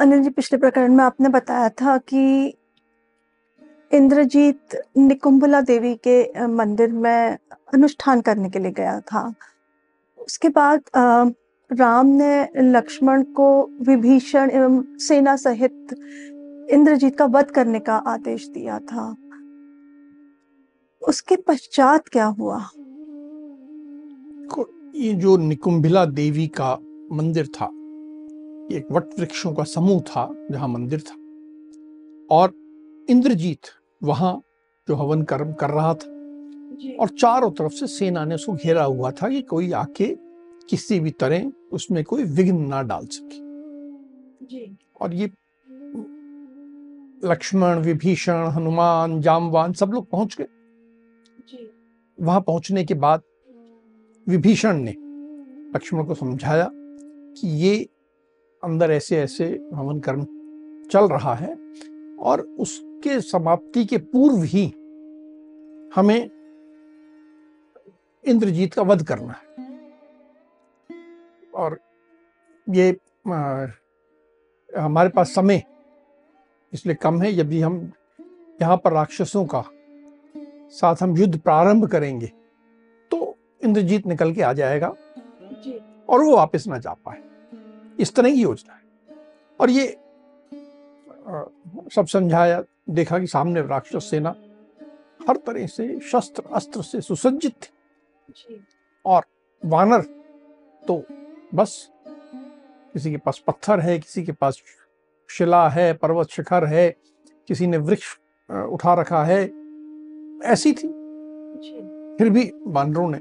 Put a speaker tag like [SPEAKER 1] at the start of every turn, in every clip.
[SPEAKER 1] अनिल जी, पिछले प्रकरण में आपने बताया था कि इंद्रजीत निकुंभला देवी के मंदिर में अनुष्ठान करने के लिए गया था। उसके बाद राम ने लक्ष्मण को विभीषण एवं सेना सहित इंद्रजीत का वध करने का आदेश दिया था। उसके पश्चात क्या हुआ?
[SPEAKER 2] ये जो निकुंभिला देवी का मंदिर था एक वट वृक्षों का समूह था जहाँ मंदिर था। और इंद्रजीत वहाँ जो हवन कर्म कर रहा था। और चारों तरफ़ से सेना ने उसको घेरा हुआ था कि कोई आके किसी भी तरह उसमें कोई विघ्न ना डाल सके। और ये लक्ष्मण विभीषण हनुमान जामवान सब लोग पहुँच गए। वहाँ पहुँचने के बाद विभीषण ने लक्ष्मण को समझाया कि ये अंदर ऐसे ऐसे हवन कर्म चल रहा है और उसके समाप्ति के पूर्व ही हमें इंद्रजीत का वध करना है। और ये हमारे पास समय इसलिए कम है यदि हम यहाँ पर राक्षसों का साथ हम युद्ध प्रारंभ करेंगे तो इंद्रजीत निकल के आ जाएगा और वो वापस ना जा पाए। इस तरह की योजना है। और ये सब समझाया देखा कि सामने राक्षस सेना हर तरह से शस्त्र अस्त्र से सुसज्जित थी। और वानर तो बस किसी के पास पत्थर है किसी के पास शिला है पर्वत शिखर है किसी ने वृक्ष उठा रखा है ऐसी थी। फिर भी वानरों ने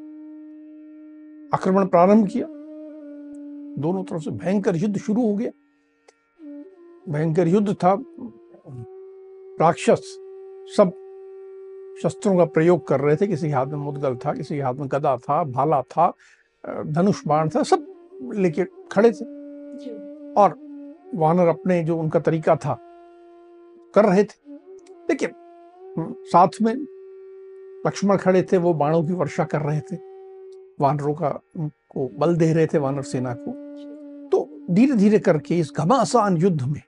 [SPEAKER 2] आक्रमण प्रारंभ किया। दोनों तरफ़ से भयंकर युद्ध शुरू हो गया। भयंकर युद्ध था। राक्षस सब शस्त्रों का प्रयोग कर रहे थे। किसी के हाथ में मुदगल था किसी के हाथ में गदा था भाला था धनुष बाण था सब लेके खड़े थे। और वानर अपने जो उनका तरीका था कर रहे थे। लेकिन साथ में लक्ष्मण खड़े थे वो बाणों की वर्षा कर रहे थे। वानरों का को बल दे रहे थे वानर सेना को। धीरे धीरे करके इस घमासान युद्ध में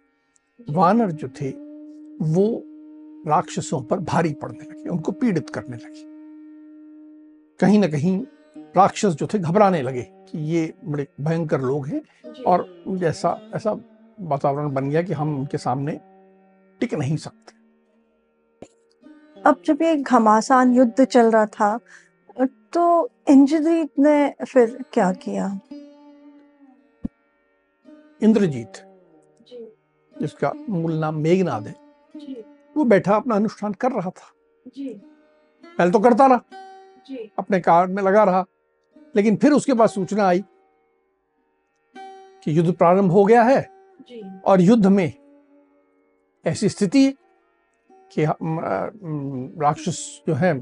[SPEAKER 2] वानर जो थे वो राक्षसों पर भारी पड़ने लगे उनको पीड़ित करने लगे। कहीं ना कहीं राक्षस जो थे घबराने लगे कि ये बड़े भयंकर लोग हैं और जैसा ऐसा वातावरण बन गया कि हम उनके सामने टिक नहीं सकते।
[SPEAKER 1] अब जब ये घमासान युद्ध चल रहा था तो इंद्रजीत ने फिर क्या किया?
[SPEAKER 2] इंद्रजीत। जिसका मूल नाम मेघनाद है। वो बैठा अपना अनुष्ठान कर रहा था। पहले तो करता रहा। अपने कार्य में लगा रहा। लेकिन फिर उसके बाद सूचना आई कि युद्ध प्रारंभ हो गया है। और युद्ध में ऐसी स्थिति कि राक्षस जो है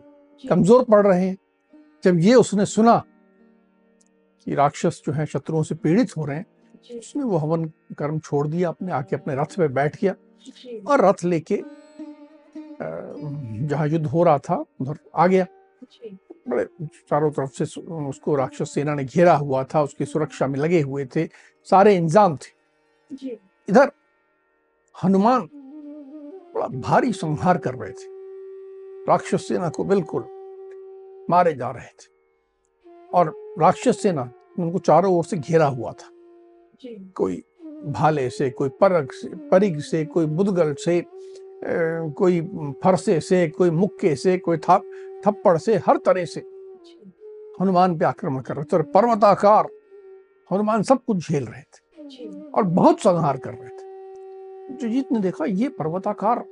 [SPEAKER 2] कमज़ोर पड़ रहे हैं। जब ये उसने सुना कि राक्षस जो है शत्रुओं से पीड़ित हो रहे हैं उसने वो हवन कर्म छोड़ दिया अपने आके अपने रथ पे बैठ गया और रथ लेके जहाँ युद्ध हो रहा था उधर आ गया। बड़े चारों तरफ़ से उसको राक्षस सेना ने घेरा हुआ था उसकी सुरक्षा में लगे हुए थे सारे इंजाम थे। इधर हनुमान बड़ा भारी संहार कर रहे थे। राक्षस सेना को बिल्कुल मारे जा रहे थे। और राक्षस सेना उनको चारों ओर से घेरा हुआ था। कोई भाले से, कोई परग से परिग से, कोई बुदगल से कोई फरसे से, कोई मुक्के से, कोई था थप्पड़ से, हर तरह से। हनुमान पे आक्रमण कर रहे थे और पर्वताकार हनुमान सब कुछ झेल रहे थे और बहुत संहार कर रहे थे। जुजीत ने देखा, ये पर्वताकार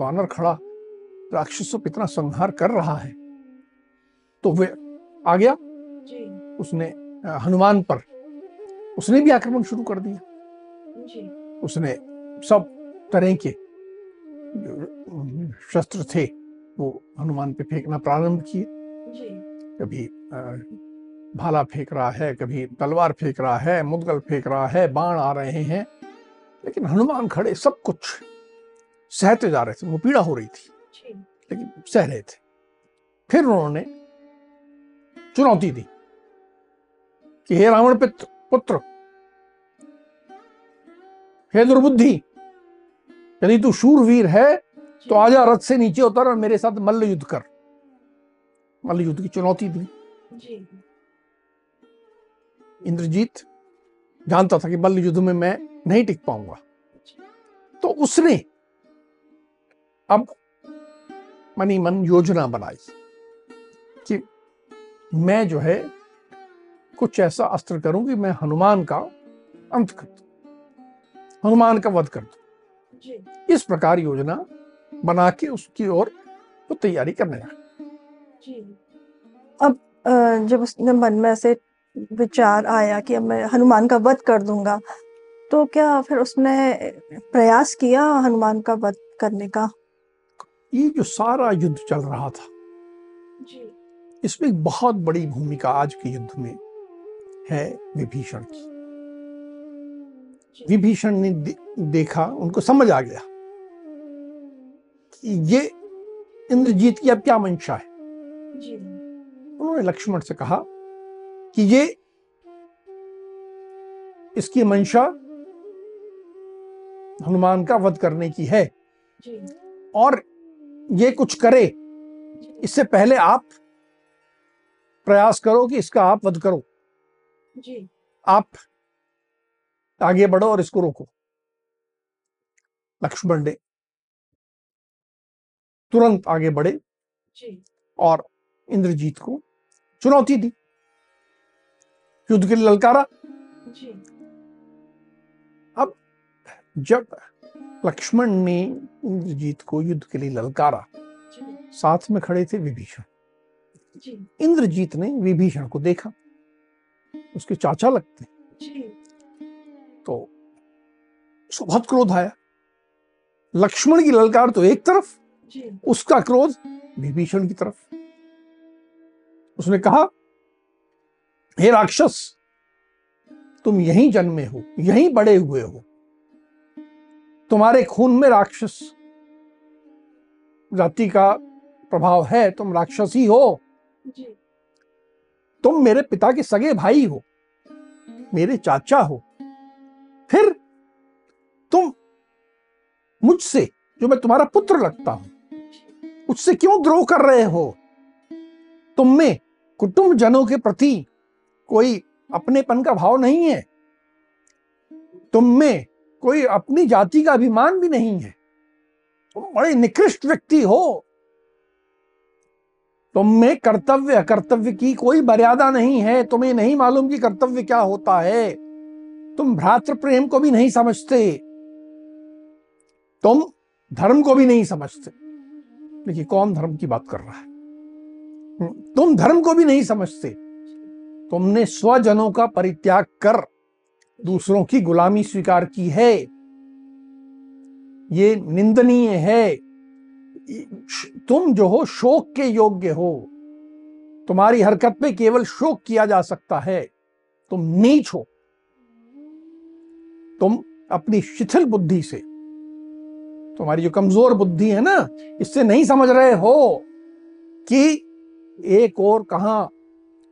[SPEAKER 2] वानर खड़ा राक्षसों पर इतना संहार कर रहा है। तो वे आ गया। उसने हनुमान पर उसने भी आक्रमण शुरू कर दिया। उसने सब तरह के शस्त्र थे वो हनुमान पे फेंकना प्रारंभ किए। कभी भाला फेंक रहा है कभी तलवार फेंक रहा है मुदगल फेंक रहा है बाण आ रहे हैं। लेकिन हनुमान खड़े सब कुछ सहते जा रहे थे वो पीड़ा हो रही थी। लेकिन सह रहे थे। फिर उन्होंने चुनौती दी कि हे रावण पुत्र हे दुर्बुद्धि यदि तू शूरवीर है तो आजा रथ से नीचे उतर और मेरे साथ मल्ल युद्ध कर। मल्ल युद्ध की चुनौती दी इंद्रजीत जानता था कि मल्ल युद्ध में मैं नहीं टिक पाऊँगा। तो उसने अब मनी मन योजना बनाई कि मैं जो है कुछ ऐसा अस्त्र करूँ कि मैं हनुमान का अंत कर दू हनुमान का वध कर दू। इस प्रकार योजना बना के उसकी ओर वो तैयारी करने लगा।
[SPEAKER 1] अब जब उसने मन में ऐसे विचार आया कि अब मैं हनुमान का वध कर दूँगा तो क्या फिर उसने प्रयास किया हनुमान का वध करने का?
[SPEAKER 2] ये जो सारा युद्ध चल रहा था जी। इसमें बहुत बड़ी भूमिका आज के युद्ध में है विभीषण की। विभीषण ने दे, देखा उनको समझ आ गया कि ये इंद्रजीत की अब क्या मंशा है। उन्होंने लक्ष्मण से कहा कि ये इसकी मंशा हनुमान का वध करने की है। और ये कुछ करे इससे पहले आप प्रयास करो कि इसका आप वध करो। जी। आप आगे बढ़ो और इसको रोको। लक्ष्मण ने तुरंत आगे बढ़े जी। और इंद्रजीत को चुनौती दी। युद्ध के लिए ललकारा। जी। अब जब लक्ष्मण ने इंद्रजीत को युद्ध के लिए ललकारा साथ में खड़े थे विभीषण। इंद्रजीत ने विभीषण को देखा। उसके चाचा लगते तो उसको बहुत क्रोध आया। लक्ष्मण की ललकार तो एक तरफ़ उसका क्रोध विभीषण की तरफ़। उसने कहा हे राक्षस तुम यहीं जन्मे हो यहीं बड़े हुए हो। तुम्हारे खून में राक्षस जाति का प्रभाव है तुम राक्षस ही। हो तुम मेरे पिता के सगे भाई हो, मेरे चाचा हो। फिर तुम मुझसे, जो मैं तुम्हारा पुत्र लगता हूँ, उससे क्यों द्रोह कर रहे हो? तुम में कुटुंब जनों के प्रति कोई अपनेपन का भाव नहीं है। तुम में कोई अपनी जाति का अभिमान भी नहीं है। तुम बड़े निकृष्ट व्यक्ति हो। तुम में कर्तव्य अकर्तव्य की कोई मर्यादा नहीं है तुम्हें नहीं मालूम कि कर्तव्य क्या होता है। तुम भ्रातृ प्रेम को भी नहीं समझते। तुम धर्म को भी नहीं समझते। देखिए कौन धर्म की बात कर रहा है? हम्म, तुम धर्म को भी नहीं समझते। तुमने स्वजनों का परित्याग कर दूसरों की गुलामी स्वीकार की है। ये निंदनीय है। तुम जो हो शोक के योग्य हो। तुम्हारी हरकत पे केवल शोक किया जा सकता है। तुम नीच हो। तुम अपनी शिथिल बुद्धि से। तुम्हारी जो कमज़ोर बुद्धि है ना, इससे नहीं समझ रहे हो कि एक और कहा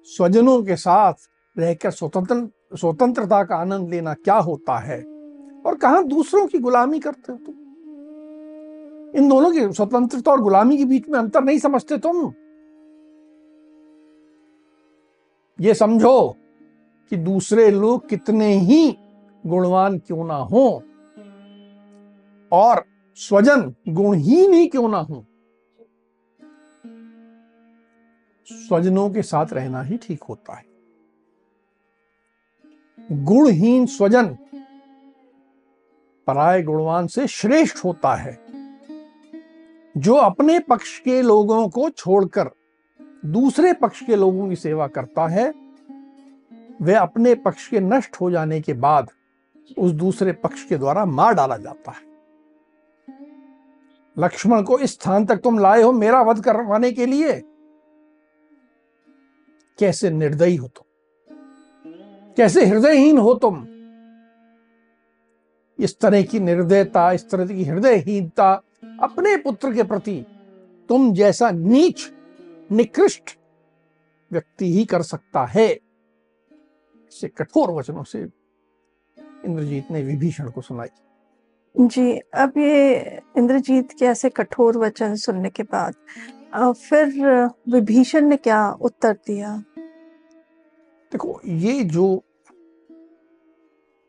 [SPEAKER 2] स्वजनों के साथ रहकर स्वतंत्र, स्वतंत्रता का आनंद लेना क्या होता है? और कहा दूसरों की गुलामी करते हो तुम? इन दोनों की स्वतंत्रता और गुलामी के बीच में अंतर नहीं समझते तुम। ये समझो कि दूसरे लोग कितने ही गुणवान क्यों ना हो और स्वजन गुणहीन ही क्यों ना हो। स्वजनों के साथ रहना ही ठीक होता है। गुणहीन स्वजन पराय गुणवान से श्रेष्ठ होता है। जो अपने पक्ष के लोगों को छोड़कर दूसरे पक्ष के लोगों की सेवा करता है वह अपने पक्ष के नष्ट हो जाने के बाद उस दूसरे पक्ष के द्वारा मार डाला जाता है। लक्ष्मण को इस स्थान तक तुम लाए हो मेरा वध करवाने के लिए? कैसे निर्दयी हो तुम? कैसे हृदयहीन हो तुम? इस तरह की निर्दयता, इस तरह की हृदयहीनता अपने पुत्र के प्रति तुम जैसा नीच निकृष्ट व्यक्ति ही कर सकता है। से कठोर वचनों से इंद्रजीत ने विभीषण को सुनाई।
[SPEAKER 1] जी अब ये इंद्रजीत के ऐसे कठोर वचन सुनने के बाद फिर विभीषण ने क्या उत्तर दिया?
[SPEAKER 2] देखो ये जो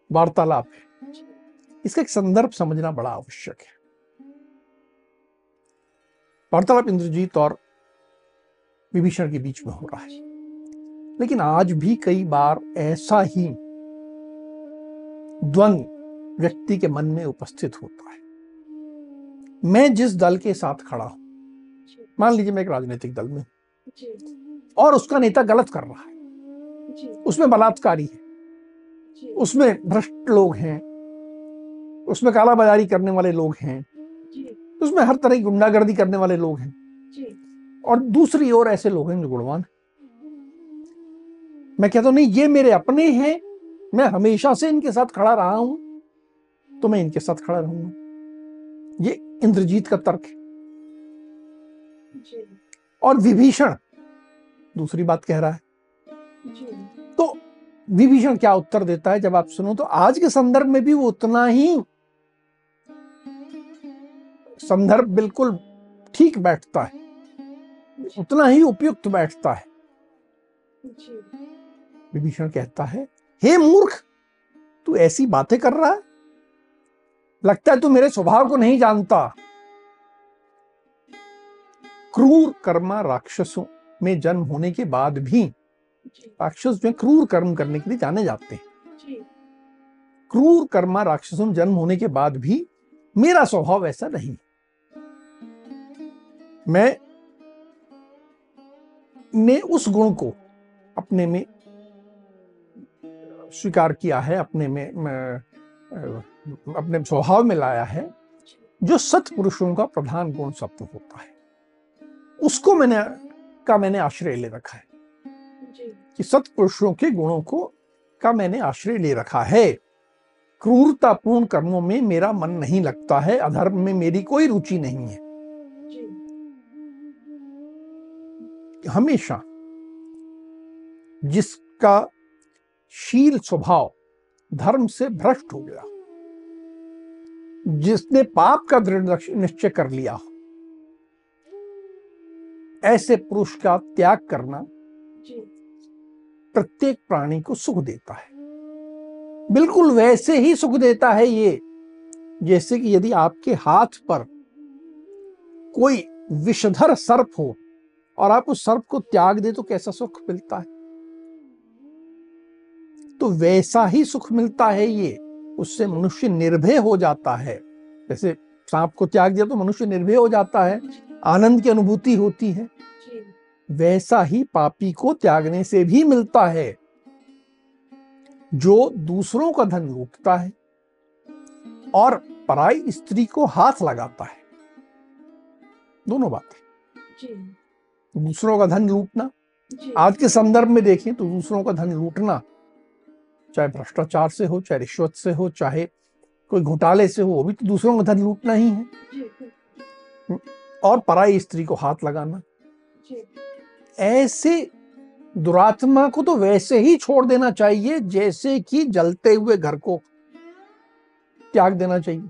[SPEAKER 2] वार्तालाप है इसका एक संदर्भ समझना बड़ा आवश्यक है। वार्तालाप इंद्रजीत और विभीषण के बीच में हो रहा है। लेकिन आज भी कई बार ऐसा ही द्वंद व्यक्ति के मन में उपस्थित होता है। मैं जिस दल के साथ खड़ा हूँ मान लीजिए मैं एक राजनीतिक दल में और उसका नेता गलत कर रहा है। उसमें बलात्कारी है। उसमें भ्रष्ट लोग हैं। उसमें काला बाजारी करने वाले लोग हैं। उसमें हर तरह की गुंडागर्दी करने वाले लोग हैं। और दूसरी ओर ऐसे लोग हैं जो गुणवान मैं कहता हूँ नहीं ये मेरे अपने हैं। मैं हमेशा से इनके साथ खड़ा रहा हूँ। तो मैं इनके साथ खड़ा रहूँगा। ये इंद्रजीत का तर्क है। और विभीषण दूसरी बात कह रहा है। तो विभीषण क्या उत्तर देता है? जब आप सुनो तो आज के संदर्भ में भी वो उतना ही संदर्भ बिल्कुल ठीक बैठता है। उतना ही उपयुक्त बैठता है। विभीषण कहता है हे मूर्ख तू ऐसी बातें कर रहा है? लगता है तू मेरे स्वभाव को नहीं जानता। क्रूर कर्मा राक्षसों में जन्म होने के बाद भी राक्षस जो क्रूर कर्म करने के लिए जाने जाते हैं। क्रूर कर्मा राक्षसों में जन्म होने के बाद भी मेरा स्वभाव ऐसा नहीं मैं ने उस गुण को अपने में स्वीकार किया है अपने में, अपने स्वभाव में लाया है जो सत्पुरुषों का प्रधान गुण सत्य होता है। उसको मैंने का मैंने आश्रय ले रखा है। कि सत्पुरुषों के गुणों को का मैंने आश्रय ले रखा है। क्रूरतापूर्ण कर्मों में मेरा मन नहीं लगता है अधर्म में मेरी कोई रुचि नहीं है। हमेशा जिसका शील स्वभाव धर्म से भ्रष्ट हो गया जिसने पाप का दृढ़ निश्चय कर लिया हो ऐसे पुरुष का त्याग करना प्रत्येक प्राणी को सुख देता है। बिल्कुल वैसे ही सुख देता है ये जैसे कि यदि आपके हाथ पर कोई विषधर सर्प हो और आप उस सर्प को त्याग दे तो कैसा सुख मिलता है? तो वैसा ही सुख मिलता है ये, उससे मनुष्य निर्भय हो जाता है। जैसे सांप को त्याग दिया तो मनुष्य निर्भय हो जाता है, आनंद की अनुभूति होती है। वैसा ही पापी को त्यागने से भी मिलता है, जो दूसरों का धन लूटता है और पराई स्त्री को हाथ लगाता है। दोनों बातें। दूसरों का धन लूटना। आज के संदर्भ में देखें तो दूसरों का धन लूटना चाहे भ्रष्टाचार से हो चाहे रिश्वत से हो चाहे कोई घोटाले से हो वो भी तो दूसरों का धन लूटना ही है। और पराई स्त्री को हाथ लगाना। ऐसे दुरात्मा को तो वैसे ही छोड़ देना चाहिए जैसे कि जलते हुए घर को त्याग देना चाहिए।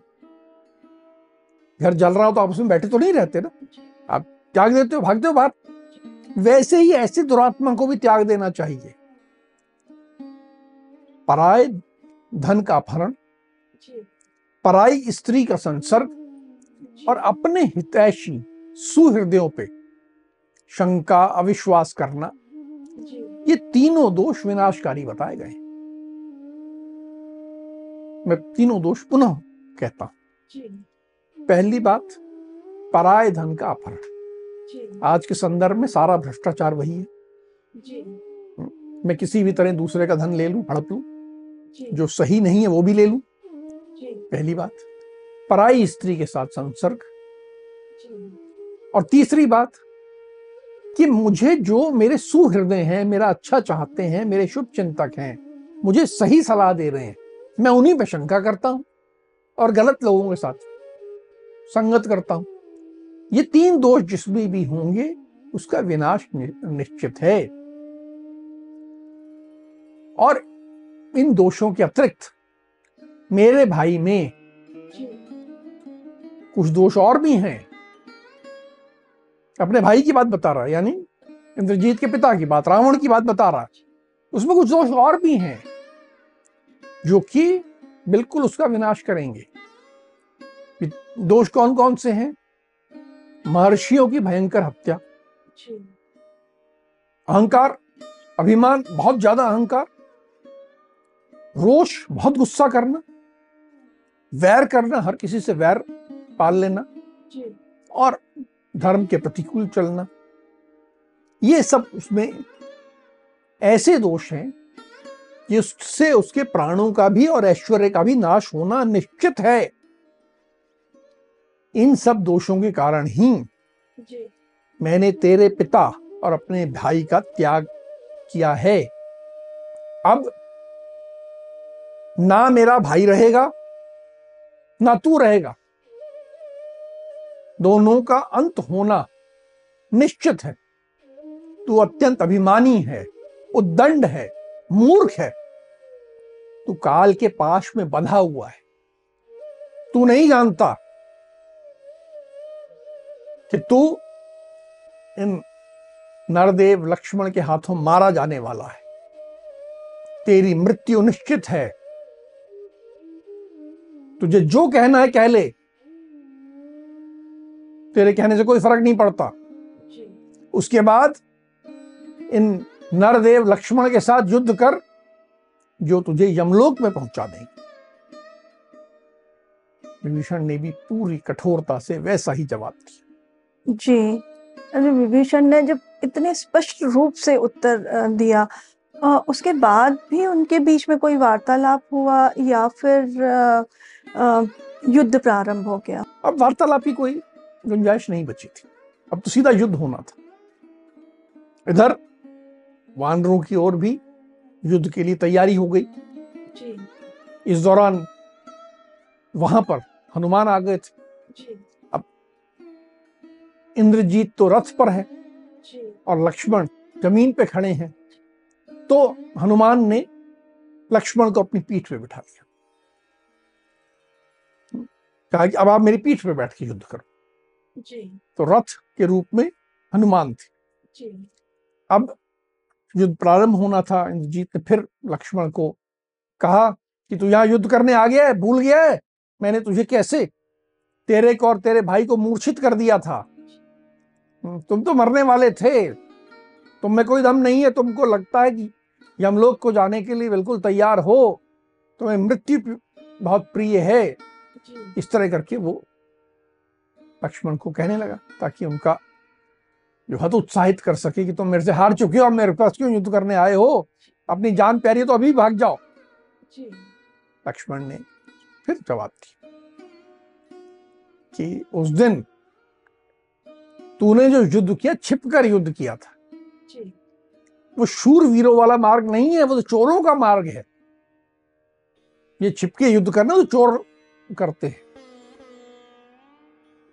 [SPEAKER 2] घर जल रहा हो तो आप उसमें बैठे तो नहीं रहते ना। आप त्याग देते हो भागते हो बाहर। वैसे ही ऐसे दुरात्मा को भी त्याग देना चाहिए। पराय धन का अपहरण पराई स्त्री का संसर्ग और अपने हितैषी सुहृदयों पे शंका अविश्वास करना ये तीनों दोष विनाशकारी बताए गए मैं तीनों दोष पुनः कहता हूँ। पहली बात पराय धन का अपहरण। आज के संदर्भ में सारा भ्रष्टाचार वही है। जी। मैं किसी भी तरह दूसरे का धन ले लू हड़प लू जो। सही नहीं है वो भी ले लूँ। पहली बात पराई स्त्री के साथ संसर्ग। और तीसरी बात कि मुझे जो मेरे सुहृदय हैं मेरा अच्छा चाहते हैं मेरे शुभ चिंतक हैं मुझे सही सलाह दे रहे हैं मैं उन्हीं पर शंका करता हूँ और गलत लोगों के साथ संगत करता हूँ। ये तीन दोष जिसमें भी होंगे, उसका विनाश निश्चित है। और इन दोषों के अतिरिक्त, मेरे भाई में कुछ दोष और भी हैं। अपने भाई की बात बता रहा है यानी इंद्रजीत के पिता की बात, रावण की बात बता रहा है उसमें कुछ दोष और भी हैं, जो कि बिल्कुल उसका विनाश करेंगे। दोष कौन कौन से हैं? महर्षियों की भयंकर हत्या। अहंकार अभिमान बहुत ज़्यादा अहंकार रोष बहुत गुस्सा करना वैर करना हर किसी से वैर पाल लेना और धर्म के प्रतिकूल चलना ये सब उसमें ऐसे दोष हैं जिससे उसके प्राणों का भी और ऐश्वर्य का भी नाश होना निश्चित है। इन सब दोषों के कारण ही मैंने तेरे पिता और अपने भाई का त्याग किया है। अब ना मेरा भाई रहेगा ना तू रहेगा। दोनों का अंत होना निश्चित है। तू अत्यंत अभिमानी है उद्दंड है मूर्ख है। तू काल के पाश में बंधा हुआ है। तू नहीं जानता कि तू इन नरदेव लक्ष्मण के हाथों मारा जाने वाला है। तेरी मृत्यु निश्चित है। तुझे जो कहना है कह ले। तेरे कहने से कोई फ़र्क नहीं पड़ता। उसके बाद इन नरदेव लक्ष्मण के साथ युद्ध कर जो तुझे यमलोक में पहुँचा देंगे। विभीषण ने भी पूरी कठोरता से वैसा ही जवाब दिया।
[SPEAKER 1] जी। अरे विभीषण ने जब इतने स्पष्ट रूप से उत्तर दिया उसके बाद भी उनके बीच में कोई वार्तालाप हुआ या फिर युद्ध प्रारंभ हो गया?
[SPEAKER 2] अब वार्तालाप की कोई गुंजाइश नहीं बची थी। अब तो सीधा युद्ध होना था। इधर वानरों की ओर भी युद्ध के लिए तैयारी हो गई। जी। इस दौरान वहाँ पर हनुमान आ गए थे। अब इंद्रजीत तो रथ पर है और लक्ष्मण ज़मीन पे खड़े हैं। तो हनुमान ने लक्ष्मण को अपनी पीठ पे बिठा दिया कहा कि अब आप मेरी पीठ पे बैठ के युद्ध करो। जी। तो रथ के रूप में हनुमान थे। जी। अब युद्ध प्रारंभ होना था इंद्रजीत ने फिर लक्ष्मण को कहा कि तू यहाँ युद्ध करने आ गया है भूल गया है? मैंने तुझे कैसे तेरे को और तेरे भाई को मूर्छित कर दिया था? तुम तो मरने वाले थे। तुम में कोई दम नहीं है तुमको लगता है कि यमलोक को जाने के लिए बिल्कुल तैयार हो। तुम्हें मृत्यु बहुत प्रिय है। इस तरह करके वो लक्ष्मण को कहने लगा ताकि उनका जो हत उत्साहित कर सके कि तुम मेरे से हार चुके हो और मेरे पास क्यों युद्ध करने आए हो? अपनी जान प्यारी तो अभी भाग जाओ। लक्ष्मण ने फिर जवाब दिया कि उस दिन तूने जो युद्ध किया छिपकर युद्ध किया था। वो शूर वीरों वाला मार्ग नहीं है वो तो चोरों का मार्ग है। ये छिपके युद्ध करना तो चोर करते हैं।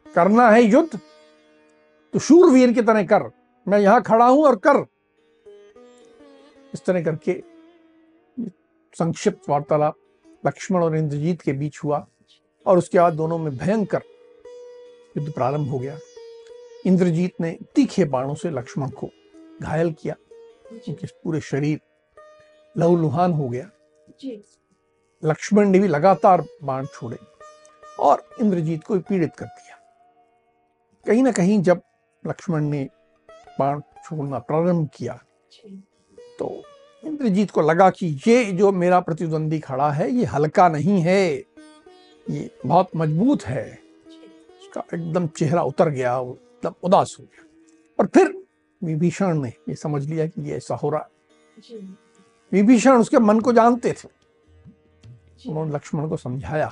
[SPEAKER 2] करना है युद्ध तो शूरवीर की तरह कर। मैं यहाँ खड़ा हूँ और कर। इस तरह करके संक्षिप्त वार्तालाप लक्ष्मण और इंद्रजीत के बीच हुआ और उसके बाद दोनों में भयंकर युद्ध प्रारंभ हो गया। इंद्रजीत ने तीखे बाणों से लक्ष्मण को घायल किया। उनके पूरे शरीर लहूलुहान हो गया। लक्ष्मण ने भी लगातार बाण छोड़े और इंद्रजीत को पीड़ित कर दिया। कहीं ना कहीं जब लक्ष्मण ने बाण छोड़ना प्रारंभ किया तो इंद्रजीत को लगा कि ये जो मेरा प्रतिद्वंदी खड़ा है ये हल्का नहीं है ये बहुत मज़बूत है। उसका एकदम चेहरा उतर गया एकदम उदास हो गया। और फिर विभीषण ने ये समझ लिया कि ये ऐसा हो रहा है। विभीषण उसके मन को जानते थे। उन्होंने लक्ष्मण को समझाया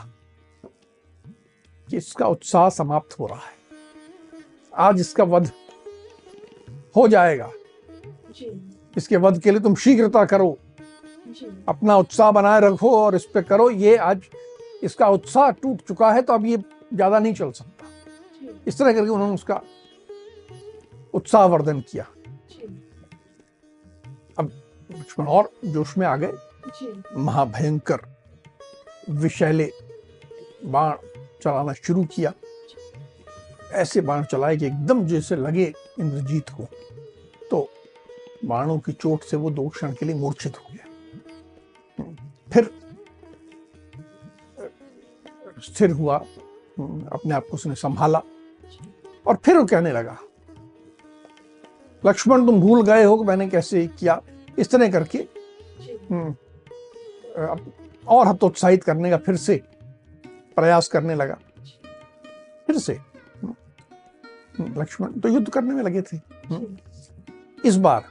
[SPEAKER 2] कि इसका उत्साह समाप्त हो रहा है। आज इसका वध हो जाएगा। इसके वध के लिए तुम शीघ्रता करो। अपना उत्साह बनाए रखो और इस पे करो। ये आज इसका उत्साह टूट चुका है तो अब ये ज़्यादा नहीं चल सकता। इस तरह करके उन्होंने उसका उत्साहवर्धन किया। अब लक्ष्मण और जोश में आ गए। महाभयंकर विषैले बाण चलाना शुरू किया। ऐसे बाण चलाए कि एकदम जैसे लगे इंद्रजीत को। तो बाणों की चोट से वो दो क्षण के लिए मूर्छित हो गया। फिर स्थिर हुआ अपने आप को उसने संभाला। और फिर वो कहने लगा लक्ष्मण तुम भूल गए हो कि मैंने कैसे किया? इस तरह करके हम्म, और हतोत्साहित करने का फिर से प्रयास करने लगा। फिर से हम्म, लक्ष्मण तो युद्ध करने में लगे थे हम्म, इस बार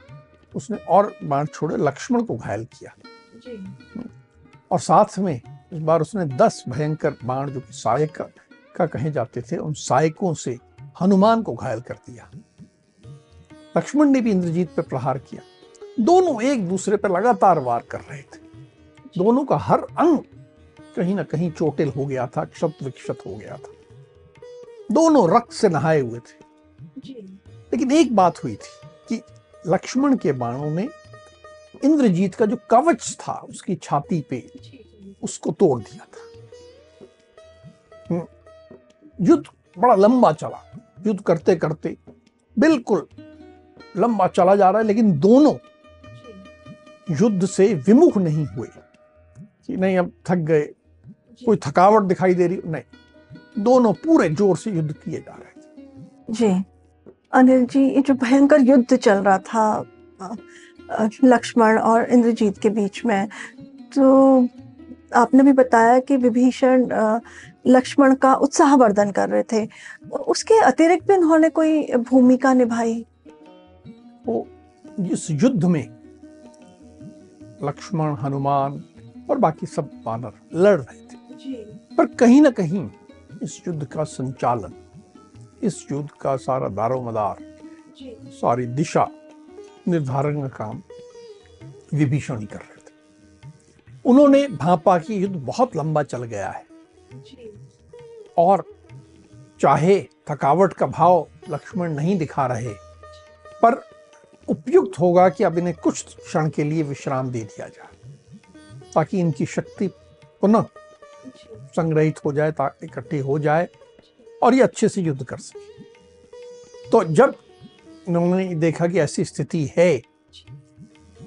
[SPEAKER 2] उसने और बाण छोड़े लक्ष्मण को घायल किया। और साथ में इस बार उसने दस भयंकर बाण जो कि सायक का, का कहे जाते थे उन सायकों से हनुमान को घायल कर दिया। लक्ष्मण ने भी इंद्रजीत पर प्रहार किया। दोनों एक दूसरे पर लगातार वार कर रहे थे। दोनों का हर अंग कहीं ना कहीं चोटिल हो गया था क्षत विक्षत हो गया था। दोनों रक्त से नहाए हुए थे। लेकिन एक बात हुई थी कि लक्ष्मण के बाणों ने इंद्रजीत का जो कवच था उसकी छाती पे उसको तोड़ दिया था। हम्म, युद्ध बड़ा लंबा चला। युद्ध करते करते बिल्कुल लंबा चला जा रहा है लेकिन दोनों युद्ध से विमुख नहीं हुए। कि नहीं अब थक गए। कोई थकावट दिखाई दे रही? नहीं। दोनों पूरे ज़ोर से युद्ध किए जा रहे थे।
[SPEAKER 1] जी। अनिल जी ये जो भयंकर युद्ध चल रहा था लक्ष्मण और इंद्रजीत के बीच में तो आपने भी बताया कि विभीषण लक्ष्मण का उत्साहवर्धन कर रहे थे। उसके अतिरिक्त भी उन्होंने कोई भूमिका निभाई?
[SPEAKER 2] वो इस युद्ध में लक्ष्मण हनुमान और बाकी सब वानर लड़ रहे थे। पर कहीं ना कहीं इस युद्ध का संचालन इस युद्ध का सारा दारोमदार सारी दिशा निर्धारण का काम विभीषण ही कर रहे थे। उन्होंने भापा की युद्ध बहुत लंबा चल गया है। और चाहे थकावट का भाव लक्ष्मण नहीं दिखा रहे, पर उपयुक्त होगा कि अब इन्हें कुछ क्षण के लिए विश्राम दे दिया जाए, ताकि इनकी शक्ति पुनः संग्रहित हो जाए ताकि इकट्ठी हो जाए और ये अच्छे से युद्ध कर सके। तो जब इन्होंने देखा कि ऐसी स्थिति है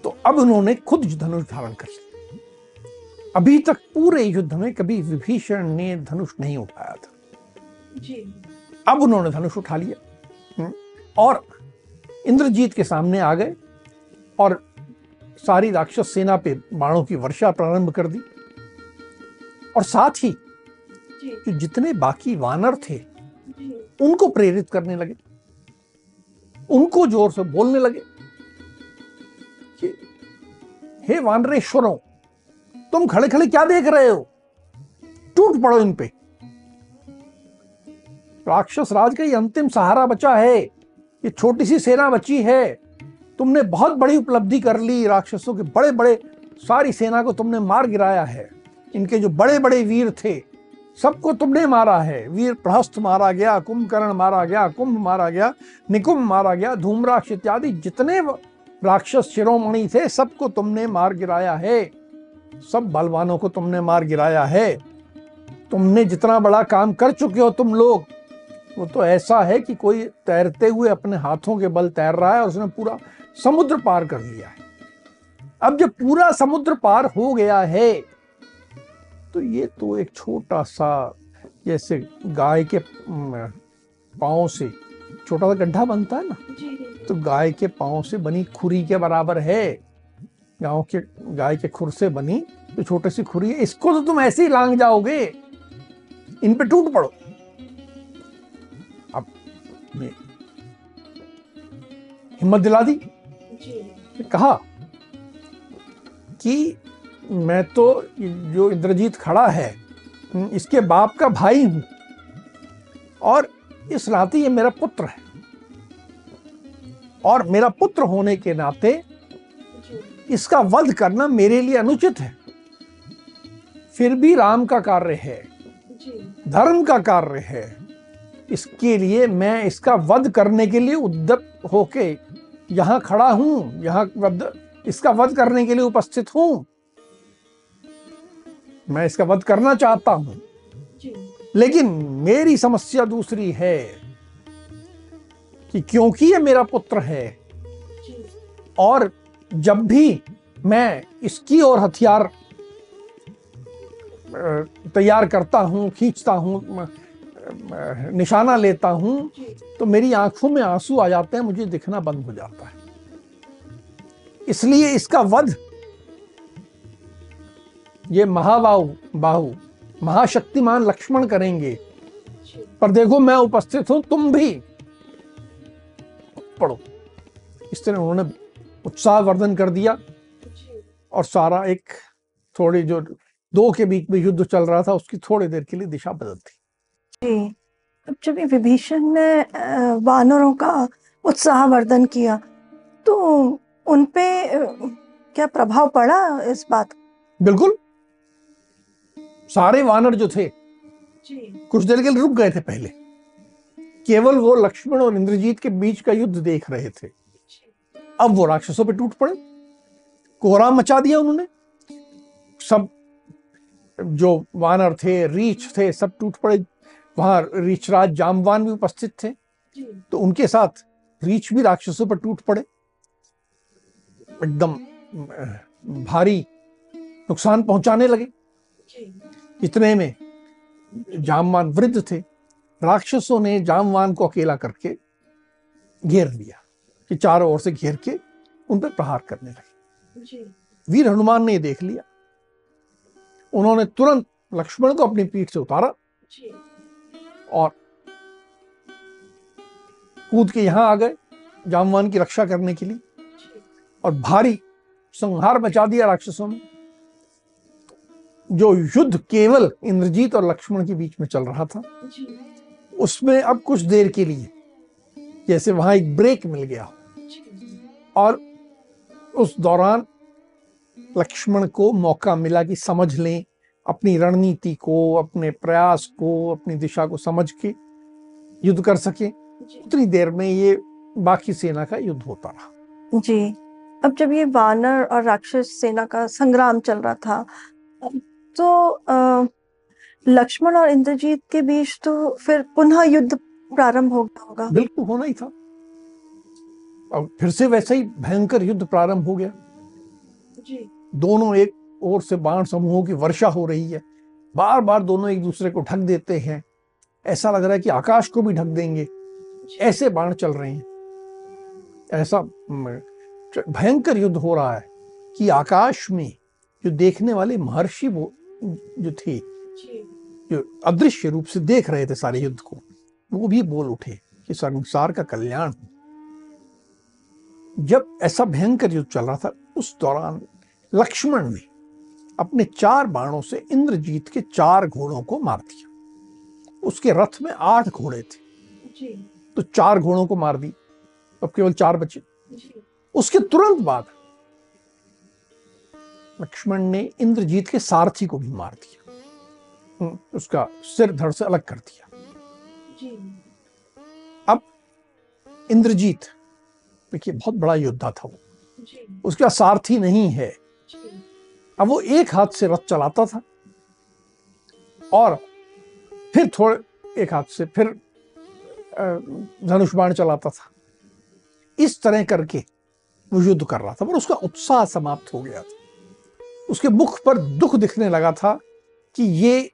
[SPEAKER 2] तो अब उन्होंने खुद धनुष धारण कर लिया। अभी तक पूरे युद्ध में कभी विभीषण ने धनुष नहीं उठाया था। जी। अब उन्होंने धनुष उठा लिया। हम्म, और इंद्रजीत के सामने आ गए और सारी राक्षस सेना पे बाणों की वर्षा प्रारंभ कर दी। और साथ ही जो। जितने बाकी वानर थे उनको प्रेरित करने लगे। उनको ज़ोर से बोलने लगे कि हे वानरेश्वरों तुम खड़े खड़े क्या देख रहे हो? टूट पड़ो इन पे। राक्षस राज का ये अंतिम सहारा बचा है। ये छोटी सी सेना बची है। तुमने बहुत बड़ी उपलब्धि कर ली, राक्षसों के बड़े बड़े सारी सेना को तुमने मार गिराया है। इनके जो बड़े बड़े वीर थे, सबको तुमने मारा है। वीर प्रहस्त मारा गया, कुंभकर्ण मारा गया, कुंभ मारा गया, निकुंभ मारा गया, धूमराक्ष इत्यादि जितने राक्षस शिरोमणि थे, सबको तुमने मार गिराया है। सब बलवानों को तुमने मार गिराया है। तुमने जितना बड़ा काम कर चुके हो तुम लोग वो तो ऐसा है कि कोई तैरते हुए अपने हाथों के बल तैर रहा है और उसने पूरा समुद्र पार कर लिया है। अब जब पूरा समुद्र पार हो गया है तो ये तो एक छोटा सा जैसे गाय के पाओ से छोटा सा गड्ढा बनता है ना? तो गाय के पाओ से बनी खुरी के बराबर है। गाँव के गाय के खुर से बनी तो छोटी सी खुरी है इसको तो तुम ऐसे ही लांग जाओगे। इन पे टूट पड़ो। अब हिम्मत दिला दी। कहा कि मैं तो जो इंद्रजीत खड़ा है इसके बाप का भाई हूँ और इस नाते ये मेरा पुत्र है। और मेरा पुत्र होने के नाते इसका वध करना मेरे लिए अनुचित है। फिर भी राम का कार्य है। धर्म का कार्य है। इसके लिए मैं इसका वध करने के लिए उद्यत होके यहाँ खड़ा हूँ। यहाँ इसका वध करने के लिए उपस्थित हूँ। मैं इसका वध करना चाहता हूँ। लेकिन मेरी समस्या दूसरी है कि क्योंकि ये मेरा पुत्र है और जब भी मैं इसकी ओर हथियार तैयार करता हूँ खींचता हूँ निशाना लेता हूँ तो मेरी आँखों में आँसू आ जाते हैं मुझे दिखना बंद हो जाता है। इसलिए इसका वध ये महाबाहु बाहु महाशक्तिमान लक्ष्मण करेंगे। पर देखो मैं उपस्थित हूँ तुम भी। पढ़ो। इस तरह उन्होंने उत्साह वर्धन कर दिया। और सारा एक थोड़ी जो दो के बीच में युद्ध चल रहा था उसकी थोड़ी देर के लिए दिशा बदलती
[SPEAKER 1] जी। अब जब विभीषण ने वानरों का उत्साह वर्धन किया तो उनपे क्या प्रभाव पड़ा इस बात?
[SPEAKER 2] बिल्कुल। सारे वानर जो थे कुछ देर के लिए रुक गए थे पहले। केवल वो लक्ष्मण और इंद्रजीत के बीच का युद्ध देख रहे थे। अब वो राक्षसों पे टूट पड़े। कोहराम मचा दिया उन्होंने। सब जो वानर थे रीछ थे सब टूट पड़े। वहाँ रीछराज जामवान भी उपस्थित थे। तो उनके साथ रीछ भी राक्षसों पर टूट पड़े। एकदम भारी नुकसान पहुँचाने लगे। इतने में जामवान वृद्ध थे। राक्षसों ने जामवान को अकेला करके घेर लिया। कि चारों ओर से घेर के उन पर प्रहार करने लगे। वीर हनुमान ने देख लिया। उन्होंने तुरंत लक्ष्मण को अपनी पीठ से उतारा और कूद के यहाँ आ गए जामवान की रक्षा करने के लिए और भारी संहार मचा दिया राक्षसों ने। जो युद्ध केवल इंद्रजीत और लक्ष्मण के बीच में चल रहा था उसमें अब कुछ देर के लिए जैसे वहाँ एक ब्रेक मिल गया और उस दौरान लक्ष्मण को मौका मिला कि समझ लें अपनी रणनीति को अपने प्रयास को अपनी दिशा को समझ के युद्ध कर सके। उतनी देर में ये बाकी सेना का युद्ध होता रहा।
[SPEAKER 1] जी। अब जब ये वानर और राक्षस सेना का संग्राम चल रहा था तो लक्ष्मण और इंद्रजीत के बीच तो फिर पुनः युद्ध प्रारंभ हो गया होगा।
[SPEAKER 2] बिल्कुल होना ही था। और फिर से वैसा ही भयंकर युद्ध प्रारंभ हो गया। जी। दोनों एक ओर से बाण समूहों की वर्षा हो रही है। बार बार दोनों एक दूसरे को ढक देते हैं। ऐसा लग रहा है कि आकाश को भी ढक देंगे। ऐसे बाण चल रहे हैं। ऐसा भयंकर युद्ध हो रहा है कि आकाश में जो देखने वाले महर्षि वो जो थे जो। अदृश्य रूप से देख रहे थे सारे युद्ध को वो भी बोल उठे कि संसार का कल्याण जब ऐसा भयंकर युद्ध चल रहा था उस दौरान लक्ष्मण ने अपने चार बाणों से इंद्रजीत के चार घोड़ों को मार दिया। उसके रथ में आठ घोड़े थे। जी। तो चार घोड़ों को मार दी। अब केवल चार बचे। उसके तुरंत बाद लक्ष्मण ने इंद्रजीत के सारथी को भी मार दिया। उसका सिर धड़ से अलग कर दिया। अब इंद्रजीत देखिए बहुत बड़ा योद्धा था वो। उसका सारथी नहीं है। अब वो एक हाथ से रथ चलाता था और फिर थोड़े एक हाथ से फिर धनुष बाण चलाता था। इस तरह करके वो युद्ध कर रहा था पर उसका उत्साह समाप्त हो गया था। उसके मुख पर दुख दिखने लगा था कि ये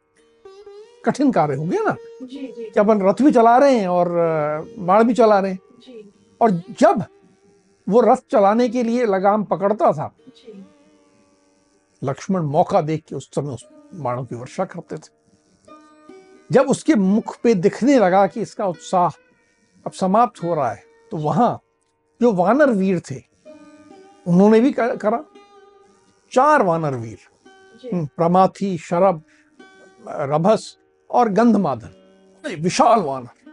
[SPEAKER 2] कठिन कार्य हो गया ना। जी, जी। कि अपन रथ भी चला रहे हैं और बाण भी चला रहे हैं। और जब वो रथ चलाने के लिए लगाम पकड़ता था। लक्ष्मण मौका देख के उस समय उस बाणों की वर्षा करते थे। जब उसके मुख पे दिखने लगा कि इसका उत्साह अब समाप्त हो रहा है तो वहाँ जो वानर वीर थे उन्होंने भी करा। चार वानर वीर। हम्म, प्रमाथी शरब रभस और गंधमाधन विशाल वानर।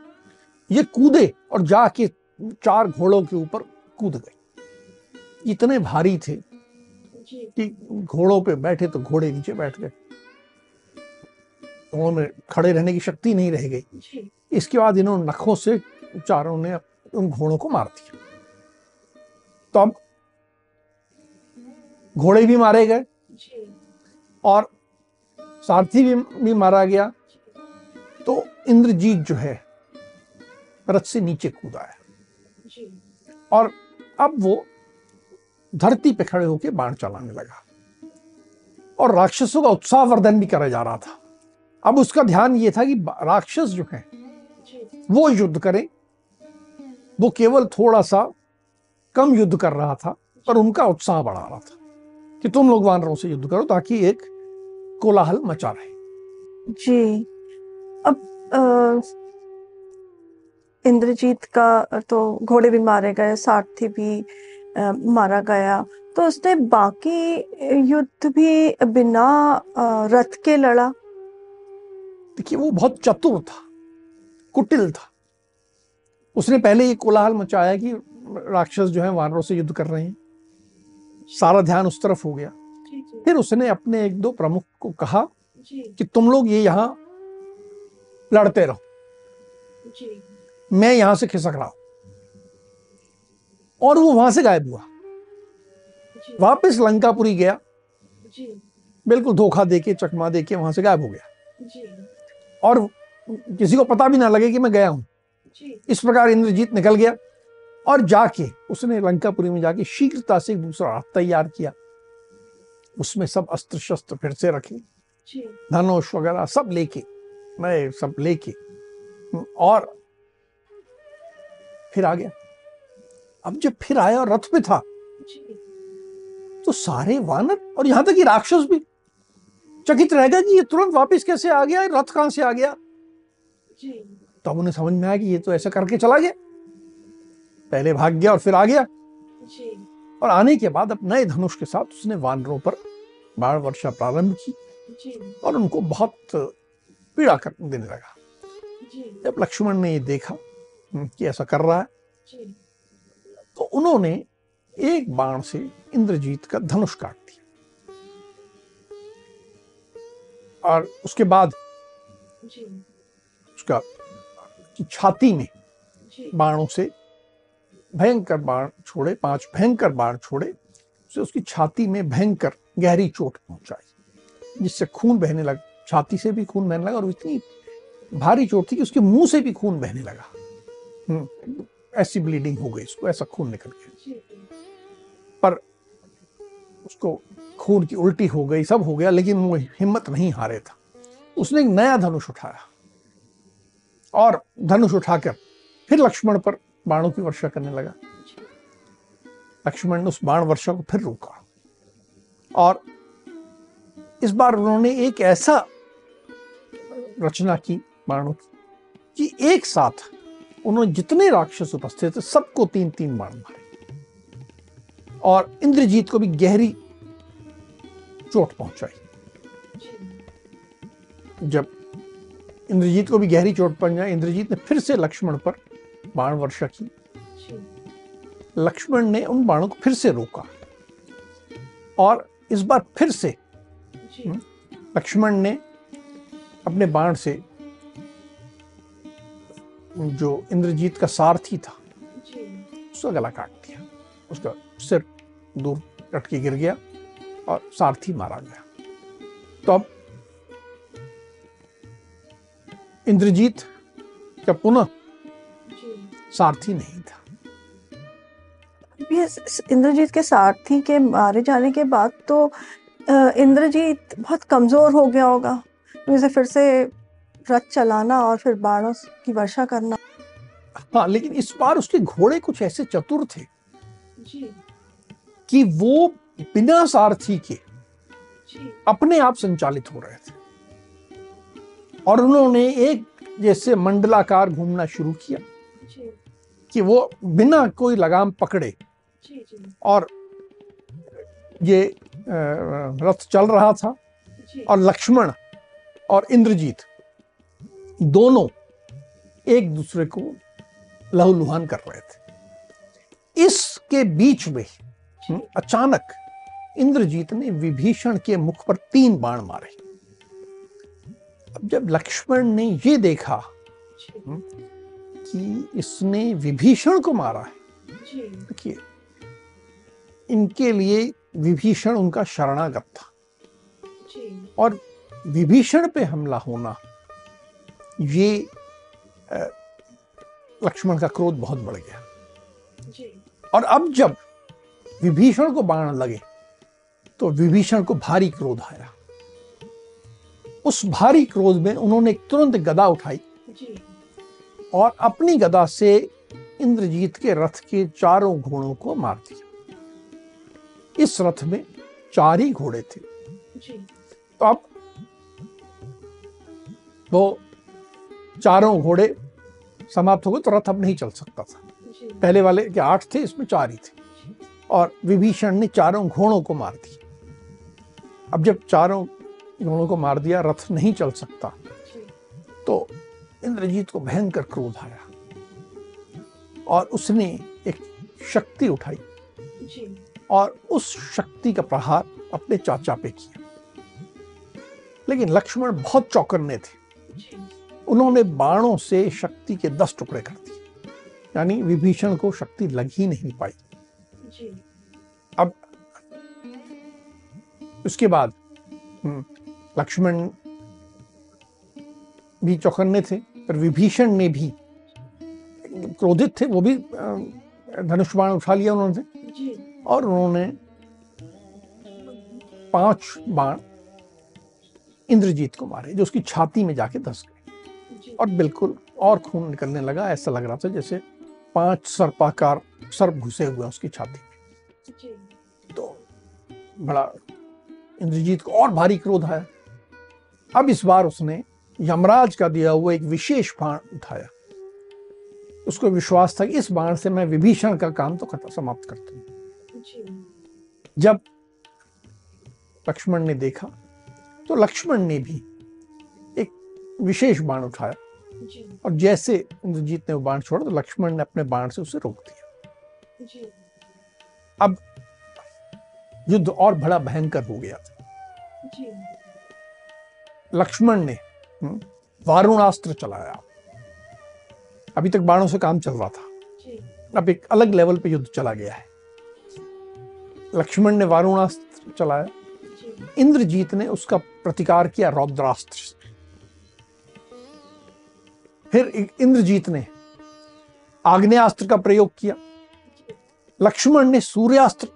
[SPEAKER 2] ये कूदे और जाके चार घोड़ों के ऊपर कूद गए। इतने भारी थे कि घोड़ों पे बैठे तो घोड़े नीचे बैठ गए। घोड़ों में खड़े रहने की शक्ति नहीं रह गई। इसके बाद इन्होंने नखों से चारों ने उन घोड़ों को मार दिया। तो अब घोड़े भी मारे गए और सारथी भी, भी मारा गया। तो इंद्रजीत जो है रथ से नीचे कूदा है और अब वो धरती पे खड़े होकर बाण चलाने लगा। और राक्षसों का उत्साह वर्धन भी करा जा रहा था। अब उसका ध्यान ये था कि राक्षस जो है, वो युद्ध करें। वो केवल थोड़ा सा कम युद्ध कर रहा था, पर उनका उत्साह बढ़ा रहा था कि तुम लोग वानरों से युद्ध करो ताकि एक कोलाहल मचा रहे।
[SPEAKER 1] जी। अब इंद्रजीत का तो घोड़े भी मारे गए सारथी भी आ, मारा गया। तो उसने बाकी युद्ध भी बिना रथ के लड़ा।
[SPEAKER 2] देखिए वो बहुत चतुर था कुटिल था। उसने पहले ये कोलाहल मचाया कि राक्षस जो है वानरों से युद्ध कर रहे हैं। सारा ध्यान उस तरफ़ हो गया। फिर उसने अपने एक दो प्रमुख को कहा कि तुम लोग ये यहाँ लड़ते रहो। मैं यहाँ से खिसक रहा हूँ। और वो वहाँ से गायब हुआ। वापस लंकापुरी गया। बिल्कुल धोखा देके चकमा देके वहाँ से गायब हो गया। और किसी को पता भी ना लगे कि मैं गया हूँ। इस प्रकार इंद्रजीत निकल गया और जाके उसने लंकापुरी में जाके शीघ्रता से एक दूसरा हाथ तैयार किया। उसमें सब अस्त्र शस्त्र फिर से रखे। धनुष वगैरह सब लेके नए सब लेके और फिर आ गया। अब जब फिर आया और रथ पे था तो सारे वानर और यहाँ तक कि राक्षस भी चकित रह गया कि ये तुरंत वापस कैसे आ गया रथ कहाँ से आ गया? तब उन्हें समझ में आया कि ये तो ऐसा करके चला गया। पहले भाग गया और फिर आ गया। और आने के बाद अब नए धनुष के साथ उसने वानरों पर बाढ़ वर्षा प्रारंभ की और उनको बहुत पीड़ा कर देने लगा। जब लक्ष्मण ने ये देखा कि ऐसा कर रहा है। तो उन्होंने एक बाण से इंद्रजीत का धनुष काट दिया। और उसके बाद उसका छाती में बाणों से भयंकर बाण छोड़े पाँच भयंकर बाण छोड़े उसे उसकी छाती में भयंकर गहरी चोट पहुंचाई जिससे खून बहने लगा छाती से भी खून बहने लगा और इतनी भारी चोट थी कि उसके मुँह से भी खून बहने लगा। ऐसी ब्लीडिंग हो गई उसको ऐसा खून निकल गया। पर उसको खून की उल्टी हो गई सब हो गया लेकिन वो हिम्मत नहीं हारे था। उसने एक नया धनुष उठाया और धनुष उठाकर फिर लक्ष्मण पर बाणों की वर्षा करने लगा। लक्ष्मण ने उस बाण वर्षा को फिर रोका और इस बार उन्होंने एक ऐसा रचना की बाणों की कि एक साथ उन्होंने जितने राक्षस उपस्थित थे सबको तीन तीन बाण मारे। और इंद्रजीत को भी गहरी चोट पहुंचाई। जब इंद्रजीत को भी गहरी चोट पहुंचाई इंद्रजीत ने फिर से लक्ष्मण पर बाण वर्षा की। लक्ष्मण ने उन बाणों को फिर से रोका। और इस बार फिर से हम्म, लक्ष्मण ने अपने बाण से जो इंद्रजीत का सारथी था उसका गला काट दिया। उसका सिर दूर कट के गिर गया और सारथी मारा गया। तो अब इंद्रजीत का पुनः सारथी नहीं था।
[SPEAKER 1] इंद्रजीत के सारथी के मारे जाने के बाद तो इंद्रजीत बहुत कमज़ोर हो गया होगा। जैसे फिर से रथ चलाना और फिर बाणों की वर्षा करना।
[SPEAKER 2] हाँ लेकिन इस बार उसके घोड़े कुछ ऐसे चतुर थे जी। कि वो बिना सारथी के अपने आप संचालित हो रहे थे। और उन्होंने एक जैसे मंडलाकार घूमना शुरू किया कि वो बिना कोई लगाम पकड़े और ये रथ चल रहा था और लक्ष्मण और इंद्रजीत दोनों एक दूसरे को लहूलुहान कर रहे थे। इसके बीच में हम्म, अचानक इंद्रजीत ने विभीषण के मुख पर तीन बाण मारे। अब जब लक्ष्मण ने यह देखा हम्म, कि इसने विभीषण को मारा है देखिए इनके लिए विभीषण उनका शरणागत था। और विभीषण पे हमला होना ये लक्ष्मण का क्रोध बहुत बढ़ गया। और अब जब विभीषण को बाण लगे तो विभीषण को भारी क्रोध आया। उस भारी क्रोध में उन्होंने तुरंत गदा उठाई और अपनी गदा से इंद्रजीत के रथ के चारों घोड़ों को मार दिया। इस रथ में चार ही घोड़े थे। तो अब वो चारों घोड़े समाप्त हो गए तो रथ अब नहीं चल सकता था। पहले वाले के आठ थे इसमें चार ही थे। और विभीषण ने चारों घोड़ों को मार दिया। अब जब चारों घोड़ों को मार दिया रथ नहीं चल सकता तो इंद्रजीत को भयंकर क्रोध आया। और उसने एक शक्ति उठाई। और उस शक्ति का प्रहार अपने चाचा पे किया। लेकिन लक्ष्मण बहुत चौकन्ने थे। उन्होंने बाणों से शक्ति के दस टुकड़े कर दिए। यानी विभीषण को शक्ति लग ही नहीं पाई। अब उसके बाद हम्म, लक्ष्मण भी चौकन्ने थे पर विभीषण ने भी क्रोधित थे वो भी धनुष बाण उठा लिया उन्होंने। और उन्होंने पाँच बाण इंद्रजीत को मारे जो उसकी छाती में जाके धस और बिल्कुल और खून निकलने लगा ऐसा लग रहा था जैसे पाँच सर्पाकार सर्प घुसे हुए उसकी छाती में। तो बड़ा इंद्रजीत को और भारी क्रोध आया। अब इस बार उसने यमराज का दिया हुआ एक विशेष बाण उठाया। उसको विश्वास था कि इस बाण से मैं विभीषण का काम तो खत्म समाप्त करता हूँ। जब लक्ष्मण ने देखा तो लक्ष्मण ने भी विशेष बाण उठाया। और जैसे इंद्रजीत ने वो बाण छोड़ा तो लक्ष्मण ने अपने बाण से उसे रोक दिया। अब युद्ध और बड़ा भयंकर हो गया। लक्ष्मण ने हम्म, वारुणास्त्र चलाया। अभी तक बाणों से काम चल रहा था। अब एक अलग लेवल पे युद्ध चला गया है। लक्ष्मण ने वारुणास्त्र चलाया। इंद्रजीत ने उसका प्रतिकार किया रौद्रास्त्र फिर इंद्रजीत ने आग्नेयास्त्र का प्रयोग किया। लक्ष्मण ने सूर्यास्त्र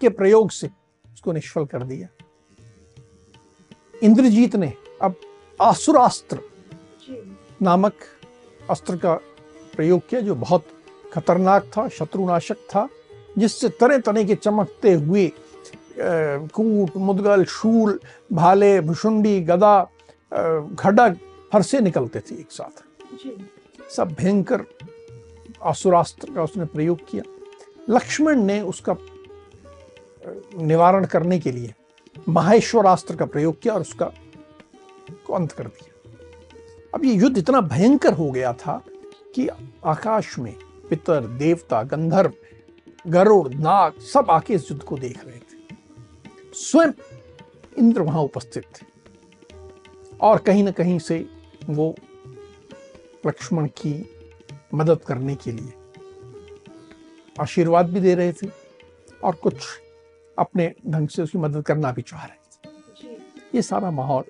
[SPEAKER 2] के प्रयोग से उसको निष्फल कर दिया। इंद्रजीत ने अब आसुरास्त्र नामक अस्त्र का प्रयोग किया जो बहुत खतरनाक था शत्रुनाशक था जिससे तरह तरह के चमकते हुए कूट मुदगल शूल भाले भुशुंडी गदा खडग फरसे निकलते थे एक साथ। सब भयंकर असुरास्त्र का उसने प्रयोग किया। लक्ष्मण ने उसका निवारण करने के लिए माहेश्वरास्त्र का प्रयोग किया और उसका अंत कर दिया। अब ये युद्ध इतना भयंकर हो गया था कि आकाश में पितर, देवता, गंधर्व, गरुड़, नाग सब आके इस युद्ध को देख रहे थे। स्वयं इंद्र वहाँ उपस्थित थे और कहीं ना कहीं से वो लक्ष्मण की मदद करने के लिए। आशीर्वाद भी दे रहे थे और कुछ अपने ढंग से उसकी मदद करना भी चाह रहे थे। ये सारा माहौल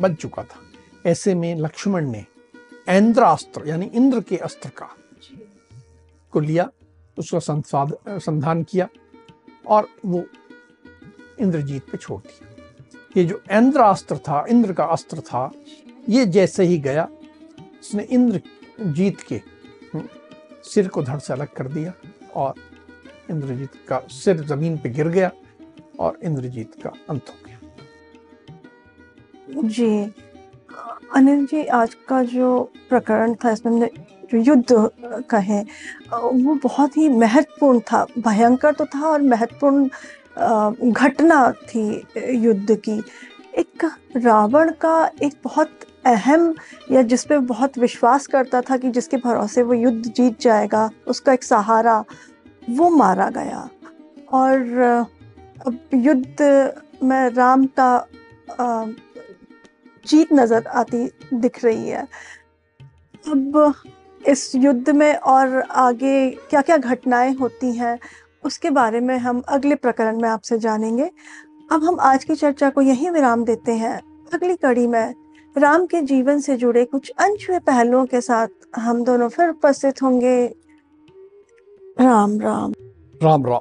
[SPEAKER 2] बन चुका था। ऐसे में लक्ष्मण ने ऐन्द्रास्त्र यानी इंद्र के अस्त्र का को लिया उसका संधान किया और वो इंद्रजीत पे छोड़ दिया। ये जो इंद्र अस्त्र था इंद्र का अस्त्र था ये जैसे ही गया उसने इंद्र जीत के सिर को धड़ से अलग कर दिया और इंद्रजीत का सिर ज़मीन पे गिर गया और इंद्रजीत का अंत हो गया।
[SPEAKER 1] जी, अनिल जी, आज का जो प्रकरण था, इसमें जो युद्ध कहे वो बहुत ही महत्वपूर्ण था। भयंकर तो था और महत्वपूर्ण घटना थी युद्ध की। एक रावण का एक बहुत अहम या जिस पे बहुत विश्वास करता था कि जिसके भरोसे वो युद्ध जीत जाएगा, उसका एक सहारा, वो मारा गया। और अब युद्ध में राम का जीत नज़र आती दिख रही है। अब इस युद्ध में और आगे क्या क्या घटनाएँ होती हैं, उसके बारे में हम अगले प्रकरण में आपसे जानेंगे। अब हम आज की चर्चा को यहीं विराम देते हैं। अगली कड़ी में राम के जीवन से जुड़े कुछ अनछुए पहलुओं के साथ हम दोनों फिर उपस्थित होंगे। राम राम।
[SPEAKER 2] राम राम।